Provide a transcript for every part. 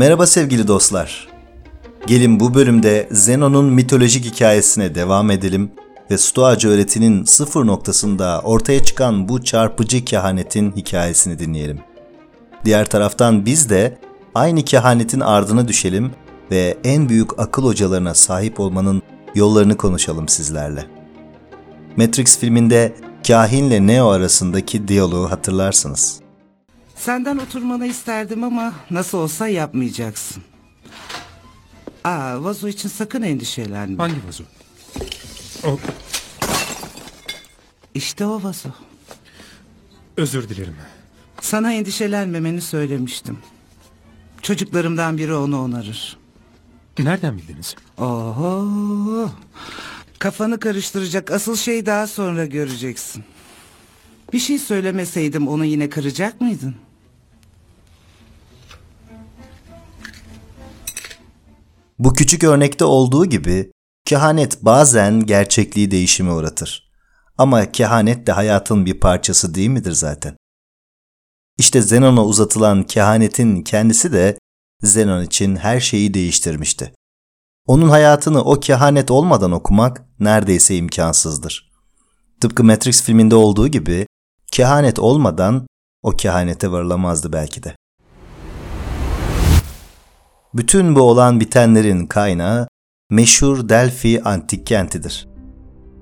Merhaba sevgili dostlar. Gelin bu bölümde Zenon'un mitolojik hikayesine devam edelim ve Stoacı öğretinin sıfır noktasında ortaya çıkan bu çarpıcı kehanetin hikayesini dinleyelim. Diğer taraftan biz de aynı kehanetin ardına düşelim ve en büyük akıl hocalarına sahip olmanın yollarını konuşalım sizlerle. Matrix filminde kahinle Neo arasındaki diyaloğu hatırlarsınız. Senden oturmanı isterdim ama nasıl olsa yapmayacaksın. Aa, vazo için sakın endişelenme. Hangi vazo? O, İşte o vazo. özür dilerim. Sana endişelenmemeni söylemiştim. Çocuklarımdan biri onu onarır. Nereden bildiniz? Oho. Kafanı karıştıracak asıl şey daha sonra göreceksin. Bir şey söylemeseydim onu yine kıracak mıydın? Bu küçük örnekte olduğu gibi kehanet bazen gerçekliği değişime uğratır. Ama kehanet de hayatın bir parçası değil midir zaten? İşte Zenon'a uzatılan kehanetin kendisi de Zenon için her şeyi değiştirmişti. Onun hayatını o kehanet olmadan okumak neredeyse imkansızdır. Tıpkı Matrix filminde olduğu gibi kehanet olmadan o kehanete varılamazdı belki de. Bütün bu olan bitenlerin kaynağı meşhur Delphi antik kentidir.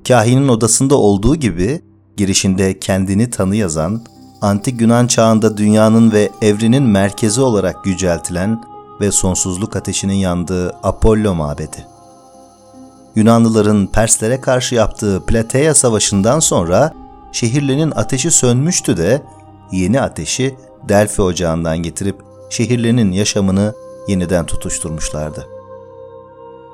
Kahinin odasında olduğu gibi girişinde kendini tanı yazan, antik Yunan çağında dünyanın ve evrenin merkezi olarak yüceltilen ve sonsuzluk ateşinin yandığı Apollo mabedi. Yunanlıların Perslere karşı yaptığı Plateya Savaşı'ndan sonra şehirlerinin ateşi sönmüştü de yeni ateşi Delphi ocağından getirip şehirlerinin yaşamını yeniden tutuşturmuşlardı.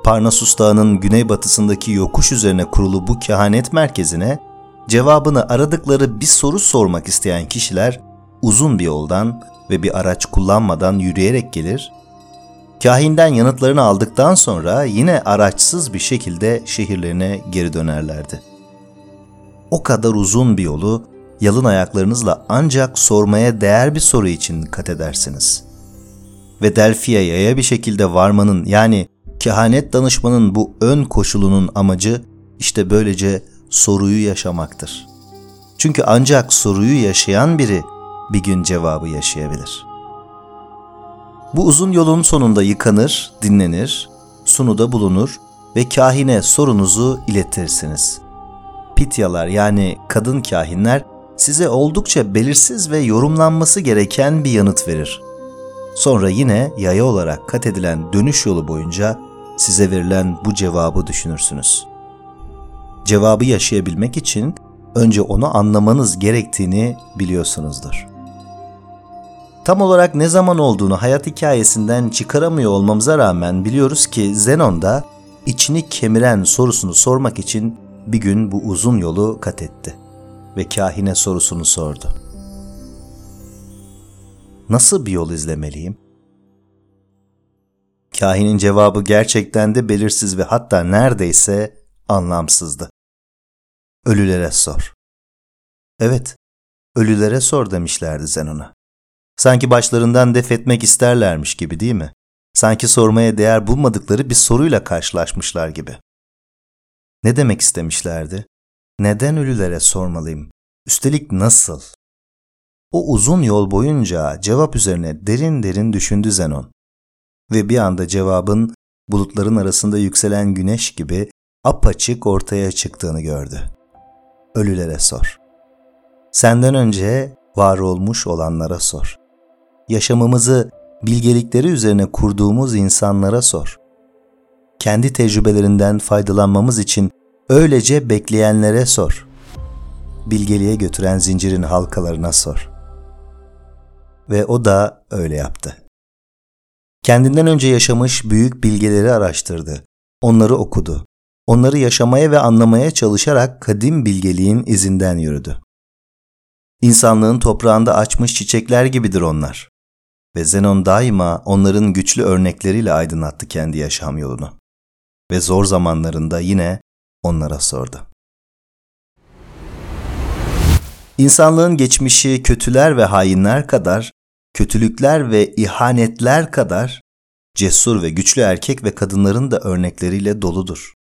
Parnasus Dağı'nın güneybatısındaki yokuş üzerine kurulu bu kehanet merkezine cevabını aradıkları bir soru sormak isteyen kişiler uzun bir yoldan ve bir araç kullanmadan yürüyerek gelir, kahinden yanıtlarını aldıktan sonra yine araçsız bir şekilde şehirlerine geri dönerlerdi. O kadar uzun bir yolu yalın ayaklarınızla ancak sormaya değer bir soru için kat edersiniz. Ve Delphi'ye yaya bir şekilde varmanın yani kehanet danışmanın bu ön koşulunun amacı işte böylece soruyu yaşamaktır. Çünkü ancak soruyu yaşayan biri bir gün cevabı yaşayabilir. Bu uzun yolun sonunda yıkanır, dinlenir, sunuda bulunur ve kahine sorunuzu iletirsiniz. Pityalar yani kadın kahinler size oldukça belirsiz ve yorumlanması gereken bir yanıt verir. Sonra yine yaya olarak kat edilen dönüş yolu boyunca size verilen bu cevabı düşünürsünüz. Cevabı yaşayabilmek için önce onu anlamanız gerektiğini biliyorsunuzdur. Tam olarak ne zaman olduğunu hayat hikayesinden çıkaramıyor olmamıza rağmen biliyoruz ki Zenon da içini kemiren sorusunu sormak için bir gün bu uzun yolu kat etti ve kahine sorusunu sordu. Nasıl bir yol izlemeliyim? Kahinin cevabı gerçekten de belirsiz ve hatta neredeyse anlamsızdı. Ölülere sor. Evet, ölülere sor demişlerdi Zenon'a. Sanki başlarından def etmek isterlermiş gibi değil mi? Sanki sormaya değer bulmadıkları bir soruyla karşılaşmışlar gibi. Ne demek istemişlerdi? Neden ölülere sormalıyım? Üstelik nasıl? O uzun yol boyunca cevap üzerine derin derin düşündü Zenon. Ve bir anda cevabın bulutların arasında yükselen güneş gibi apaçık ortaya çıktığını gördü. Ölülere sor. Senden önce var olmuş olanlara sor. Yaşamımızı bilgelikleri üzerine kurduğumuz insanlara sor. Kendi tecrübelerinden faydalanmamız için öylece bekleyenlere sor. Bilgeliğe götüren zincirin halkalarına sor. Ve o da öyle yaptı. Kendinden önce yaşamış büyük bilgeleri araştırdı. Onları okudu. Onları yaşamaya ve anlamaya çalışarak kadim bilgeliğin izinden yürüdü. İnsanlığın toprağında açmış çiçekler gibidir onlar. Ve Zenon daima onların güçlü örnekleriyle aydınlattı kendi yaşam yolunu. Ve zor zamanlarında yine onlara sordu. İnsanlığın geçmişi kötüler ve hainler kadar, kötülükler ve ihanetler kadar cesur ve güçlü erkek ve kadınların da örnekleriyle doludur.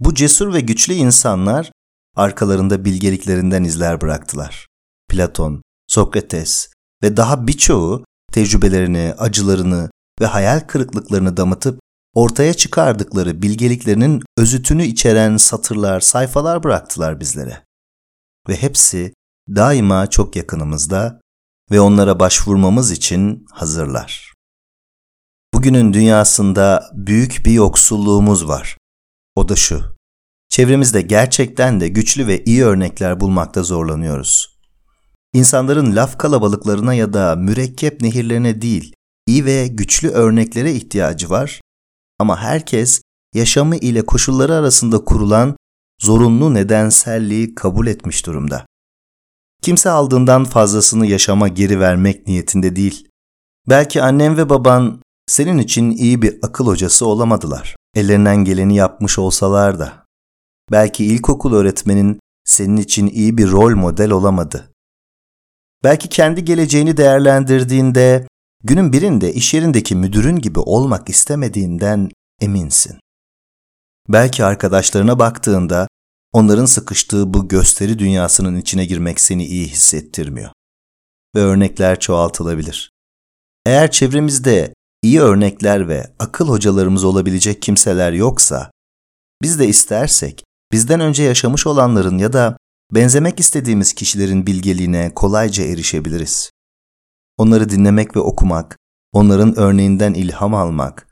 Bu cesur ve güçlü insanlar arkalarında bilgeliklerinden izler bıraktılar. Platon, Sokrates ve daha birçoğu tecrübelerini, acılarını ve hayal kırıklıklarını damıtıp ortaya çıkardıkları bilgeliklerinin özütünü içeren satırlar, sayfalar bıraktılar bizlere. Ve hepsi daima çok yakınımızda ve onlara başvurmamız için hazırlar. Bugünün dünyasında büyük bir yoksulluğumuz var. O da şu. Çevremizde gerçekten de güçlü ve iyi örnekler bulmakta zorlanıyoruz. İnsanların laf kalabalıklarına ya da mürekkep nehirlerine değil, iyi ve güçlü örneklere ihtiyacı var ama herkes yaşamı ile koşulları arasında kurulan zorunlu nedenselliği kabul etmiş durumda. Kimse aldığından fazlasını yaşama geri vermek niyetinde değil. Belki annen ve baban senin için iyi bir akıl hocası olamadılar. Ellerinden geleni yapmış olsalar da. Belki ilkokul öğretmenin senin için iyi bir rol model olamadı. Belki kendi geleceğini değerlendirdiğinde günün birinde iş yerindeki müdürün gibi olmak istemediğinden eminsin. Belki arkadaşlarına baktığında onların sıkıştığı bu gösteri dünyasının içine girmek seni iyi hissettirmiyor. Ve örnekler çoğaltılabilir. Eğer çevremizde iyi örnekler ve akıl hocalarımız olabilecek kimseler yoksa, biz de istersek bizden önce yaşamış olanların ya da benzemek istediğimiz kişilerin bilgeliğine kolayca erişebiliriz. Onları dinlemek ve okumak, onların örneğinden ilham almak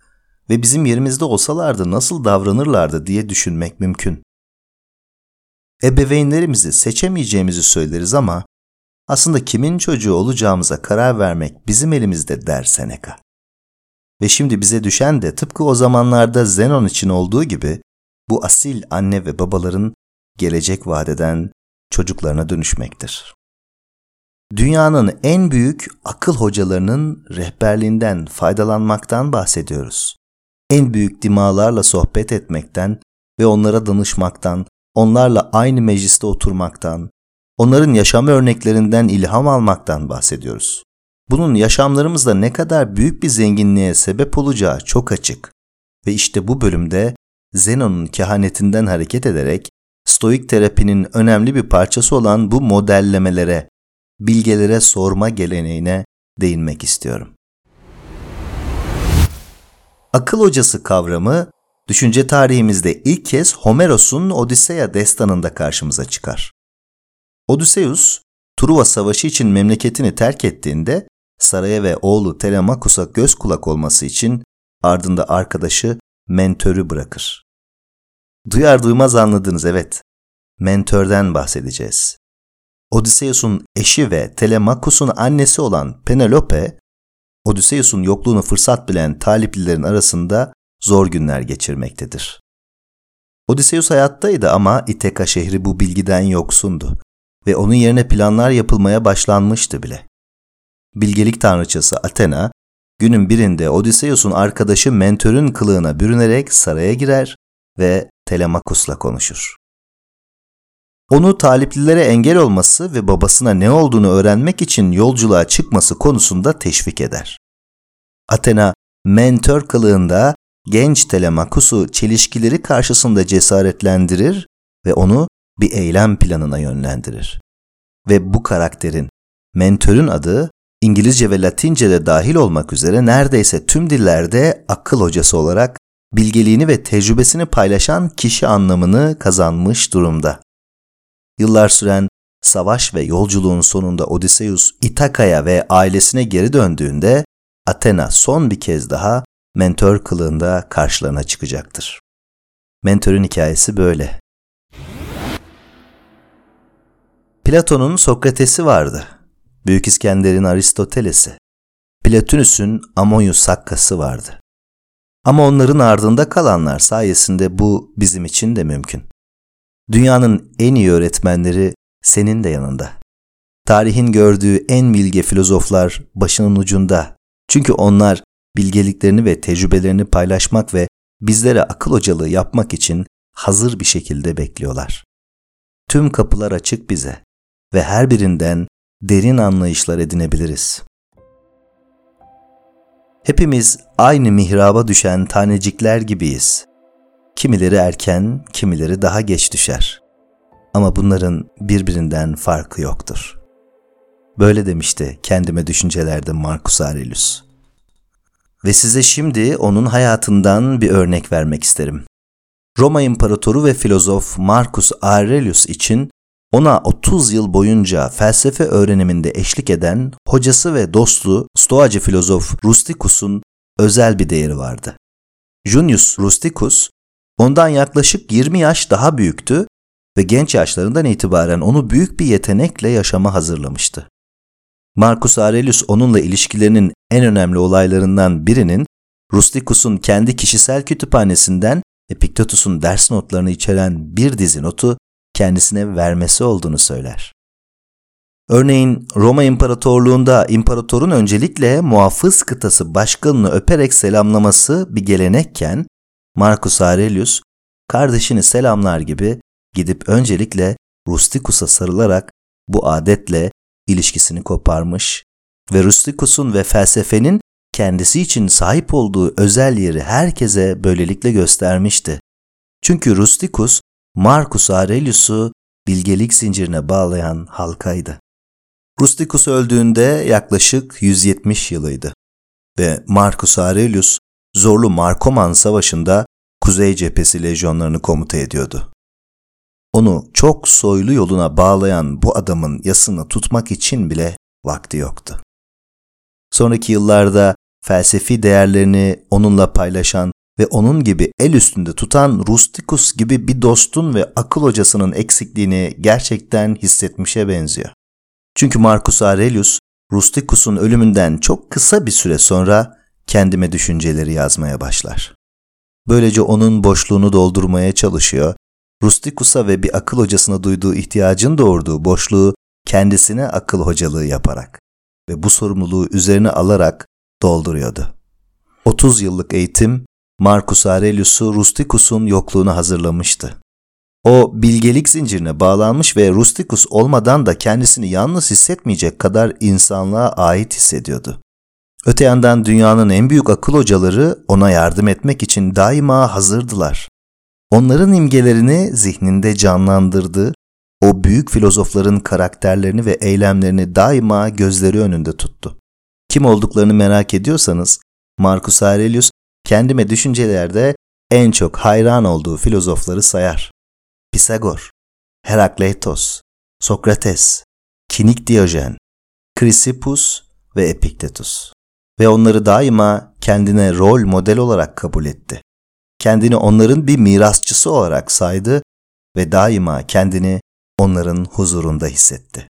ve bizim yerimizde olsalardı nasıl davranırlardı diye düşünmek mümkün. Ebeveynlerimizi seçemeyeceğimizi söyleriz ama aslında kimin çocuğu olacağımıza karar vermek bizim elimizde der Seneca. Ve şimdi bize düşen de tıpkı o zamanlarda Zenon için olduğu gibi bu asil anne ve babaların gelecek vadeden çocuklarına dönüşmektir. Dünyanın en büyük akıl hocalarının rehberliğinden faydalanmaktan bahsediyoruz. En büyük dimalarla sohbet etmekten ve onlara danışmaktan, onlarla aynı mecliste oturmaktan, onların yaşam örneklerinden ilham almaktan bahsediyoruz. Bunun yaşamlarımızda ne kadar büyük bir zenginliğe sebep olacağı çok açık. Ve işte bu bölümde Zenon'un kehanetinden hareket ederek stoik terapinin önemli bir parçası olan bu modellemelere, bilgelere sorma geleneğine değinmek istiyorum. Akıl hocası kavramı düşünce tarihimizde ilk kez Homeros'un Odiseya destanında karşımıza çıkar. Odysseus, Truva Savaşı için memleketini terk ettiğinde saraya ve oğlu Telemakus'a göz kulak olması için ardında arkadaşı mentörü bırakır. Duyar duymaz anladınız evet. Mentörden bahsedeceğiz. Odysseus'un eşi ve Telemakus'un annesi olan Penelope, Odysseus'un yokluğunu fırsat bilen taliplilerin arasında zor günler geçirmektedir. Odysseus hayattaydı ama İteka şehri bu bilgiden yoksundu ve onun yerine planlar yapılmaya başlanmıştı bile. Bilgelik tanrıçası Athena, günün birinde Odysseus'un arkadaşı mentörün kılığına bürünerek saraya girer ve Telemakus'la konuşur. Onu taliplilere engel olması ve babasına ne olduğunu öğrenmek için yolculuğa çıkması konusunda teşvik eder. Athena, mentör kılığında genç Telemakus'u çelişkileri karşısında cesaretlendirir ve onu bir eylem planına yönlendirir. Ve bu karakterin, mentörün adı İngilizce ve Latince de dahil olmak üzere neredeyse tüm dillerde akıl hocası olarak bilgeliğini ve tecrübesini paylaşan kişi anlamını kazanmış durumda. Yıllar süren savaş ve yolculuğun sonunda Odysseus İtaka'ya ve ailesine geri döndüğünde Athena son bir kez daha mentor kılığında karşılarına çıkacaktır. Mentörün hikayesi böyle. Platon'un Sokrates'i vardı. Büyük İskender'in Aristoteles'i. Platonüs'ün Amonyus Sakkas'ı vardı. Ama onların ardında kalanlar sayesinde bu bizim için de mümkün. Dünyanın en iyi öğretmenleri senin de yanında. Tarihin gördüğü en bilge filozoflar başının ucunda. Çünkü onlar bilgeliklerini ve tecrübelerini paylaşmak ve bizlere akıl hocalığı yapmak için hazır bir şekilde bekliyorlar. Tüm kapılar açık bize ve her birinden derin anlayışlar edinebiliriz. Hepimiz aynı mihraba düşen tanecikler gibiyiz. Kimileri erken, kimileri daha geç düşer. Ama bunların birbirinden farkı yoktur. Böyle demişti kendime düşüncelerde Marcus Aurelius. Ve size şimdi onun hayatından bir örnek vermek isterim. Roma İmparatoru ve filozof Marcus Aurelius için ona 30 yıl boyunca felsefe öğreniminde eşlik eden hocası ve dostu Stoacı filozof Rusticus'un özel bir değeri vardı. Junius Rusticus ondan yaklaşık 20 yaş daha büyüktü ve genç yaşlarından itibaren onu büyük bir yetenekle yaşama hazırlamıştı. Marcus Aurelius onunla ilişkilerinin en önemli olaylarından birinin Rusticus'un kendi kişisel kütüphanesinden Epiktetus'un ders notlarını içeren bir dizi notu kendisine vermesi olduğunu söyler. Örneğin Roma İmparatorluğunda imparatorun öncelikle muhafız kıtası başkanını öperek selamlaması bir gelenekken Marcus Aurelius kardeşini selamlar gibi gidip öncelikle Rusticus'a sarılarak bu adetle ilişkisini koparmış ve Rusticus'un ve felsefenin kendisi için sahip olduğu özel yeri herkese böylelikle göstermişti. Çünkü Rusticus, Marcus Aurelius'u bilgelik zincirine bağlayan halkaydı. Rusticus öldüğünde yaklaşık 170 yılıydı ve Marcus Aurelius zorlu Markoman Savaşı'nda Kuzey Cephesi lejyonlarını komuta ediyordu. Onu çok soylu yoluna bağlayan bu adamın yasını tutmak için bile vakti yoktu. Sonraki yıllarda felsefi değerlerini onunla paylaşan ve onun gibi el üstünde tutan Rusticus gibi bir dostun ve akıl hocasının eksikliğini gerçekten hissetmişe benziyor. Çünkü Marcus Aurelius, Rusticus'un ölümünden çok kısa bir süre sonra kendime düşünceleri yazmaya başlar. Böylece onun boşluğunu doldurmaya çalışıyor, Rusticus'a ve bir akıl hocasına duyduğu ihtiyacın doğurduğu boşluğu kendisine akıl hocalığı yaparak ve bu sorumluluğu üzerine alarak dolduruyordu. 30 yıllık eğitim Marcus Aurelius'u Rusticus'un yokluğunu hazırlamıştı. O bilgelik zincirine bağlanmış ve Rusticus olmadan da kendisini yalnız hissetmeyecek kadar insanlığa ait hissediyordu. Öte yandan dünyanın en büyük akıl hocaları ona yardım etmek için daima hazırdılar. Onların imgelerini zihninde canlandırdı, o büyük filozofların karakterlerini ve eylemlerini daima gözleri önünde tuttu. Kim olduklarını merak ediyorsanız Marcus Aurelius kendime düşüncelerde en çok hayran olduğu filozofları sayar. Pisagor, Herakleitos, Sokrates, Kinik Diyojen, Chrysippus ve Epiktetus. Ve onları daima kendine rol model olarak kabul etti. Kendini onların bir mirasçısı olarak saydı ve daima kendini onların huzurunda hissetti.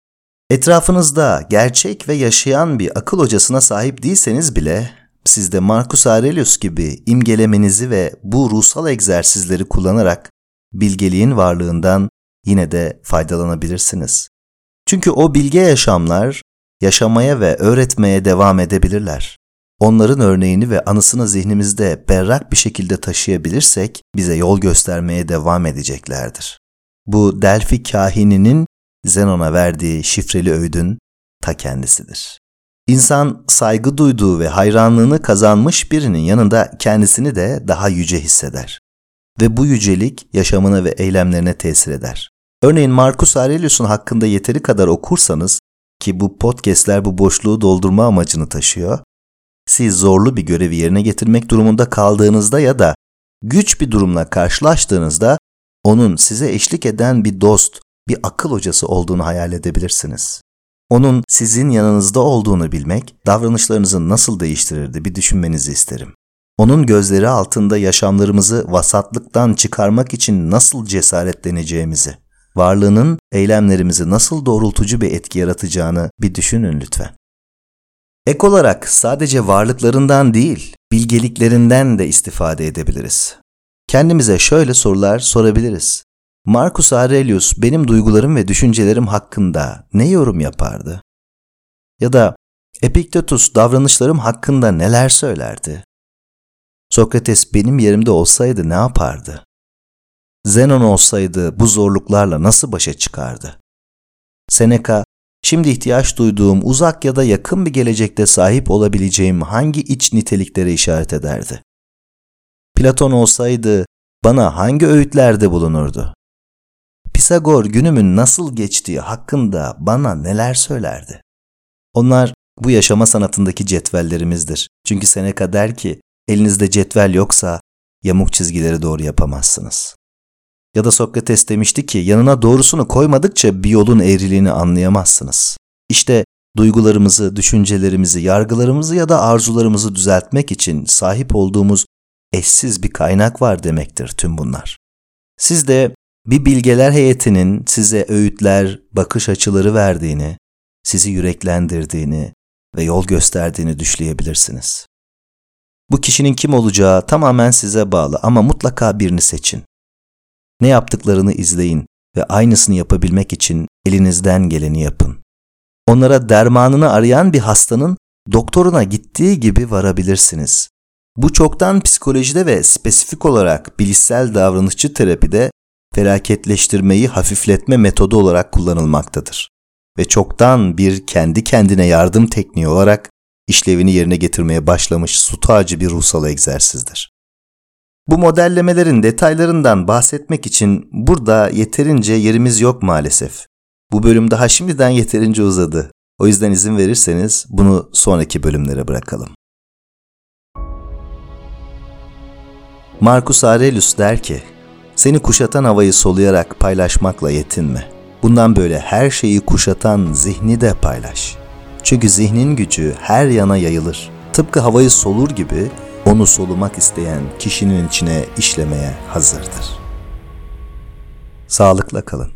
Etrafınızda gerçek ve yaşayan bir akıl hocasına sahip değilseniz bile siz de Marcus Aurelius gibi imgelemenizi ve bu ruhsal egzersizleri kullanarak bilgeliğin varlığından yine de faydalanabilirsiniz. Çünkü o bilge yaşamlar yaşamaya ve öğretmeye devam edebilirler. Onların örneğini ve anısını zihnimizde berrak bir şekilde taşıyabilirsek bize yol göstermeye devam edeceklerdir. Bu Delphi kahininin Zenon'a verdiği şifreli öğüdün ta kendisidir. İnsan saygı duyduğu ve hayranlığını kazanmış birinin yanında kendisini de daha yüce hisseder. Ve bu yücelik yaşamına ve eylemlerine tesir eder. Örneğin Marcus Aurelius'un hakkında yeteri kadar okursanız ki bu podcastler bu boşluğu doldurma amacını taşıyor. Siz zorlu bir görevi yerine getirmek durumunda kaldığınızda ya da güç bir durumla karşılaştığınızda onun size eşlik eden bir dost, bir akıl hocası olduğunu hayal edebilirsiniz. Onun sizin yanınızda olduğunu bilmek, davranışlarınızı nasıl değiştirirdi bir düşünmenizi isterim. Onun gözleri altında yaşamlarımızı vasatlıktan çıkarmak için nasıl cesaretleneceğimizi, varlığının eylemlerimizi nasıl doğrultucu bir etki yaratacağını bir düşünün lütfen. Ek olarak sadece varlıklarından değil, bilgeliklerinden de istifade edebiliriz. Kendimize şöyle sorular sorabiliriz. Marcus Aurelius benim duygularım ve düşüncelerim hakkında ne yorum yapardı? Ya da Epiktetus davranışlarım hakkında neler söylerdi? Sokrates benim yerimde olsaydı ne yapardı? Zenon olsaydı bu zorluklarla nasıl başa çıkardı? Seneca şimdi ihtiyaç duyduğum uzak ya da yakın bir gelecekte sahip olabileceğim hangi iç niteliklere işaret ederdi? Platon olsaydı bana hangi öğütlerde bulunurdu? Pisagor günümün nasıl geçtiği hakkında bana neler söylerdi? Onlar bu yaşama sanatındaki cetvellerimizdir. Çünkü Seneca der ki, elinizde cetvel yoksa yamuk çizgileri doğru yapamazsınız. Ya da Sokrates demişti ki, yanına doğrusunu koymadıkça bir yolun eğriliğini anlayamazsınız. İşte duygularımızı, düşüncelerimizi, yargılarımızı ya da arzularımızı düzeltmek için sahip olduğumuz eşsiz bir kaynak var demektir tüm bunlar. Siz de bir bilgeler heyetinin size öğütler, bakış açıları verdiğini, sizi yüreklendirdiğini ve yol gösterdiğini düşleyebilirsiniz. Bu kişinin kim olacağı tamamen size bağlı ama mutlaka birini seçin. Ne yaptıklarını izleyin ve aynısını yapabilmek için elinizden geleni yapın. Onlara dermanını arayan bir hastanın doktoruna gittiği gibi varabilirsiniz. Bu çoktan psikolojide ve spesifik olarak bilişsel davranışçı terapide felaketleştirmeyi hafifletme metodu olarak kullanılmaktadır. Ve çoktan bir kendi kendine yardım tekniği olarak işlevini yerine getirmeye başlamış sutacı bir ruhsal egzersizdir. Bu modellemelerin detaylarından bahsetmek için burada yeterince yerimiz yok maalesef. Bu bölüm daha şimdiden yeterince uzadı. O yüzden izin verirseniz bunu sonraki bölümlere bırakalım. Marcus Aurelius der ki, seni kuşatan havayı soluyarak paylaşmakla yetinme. Bundan böyle her şeyi kuşatan zihni de paylaş. Çünkü zihnin gücü her yana yayılır. Tıpkı havayı solur gibi onu solumak isteyen kişinin içine işlemeye hazırdır. Sağlıkla kalın.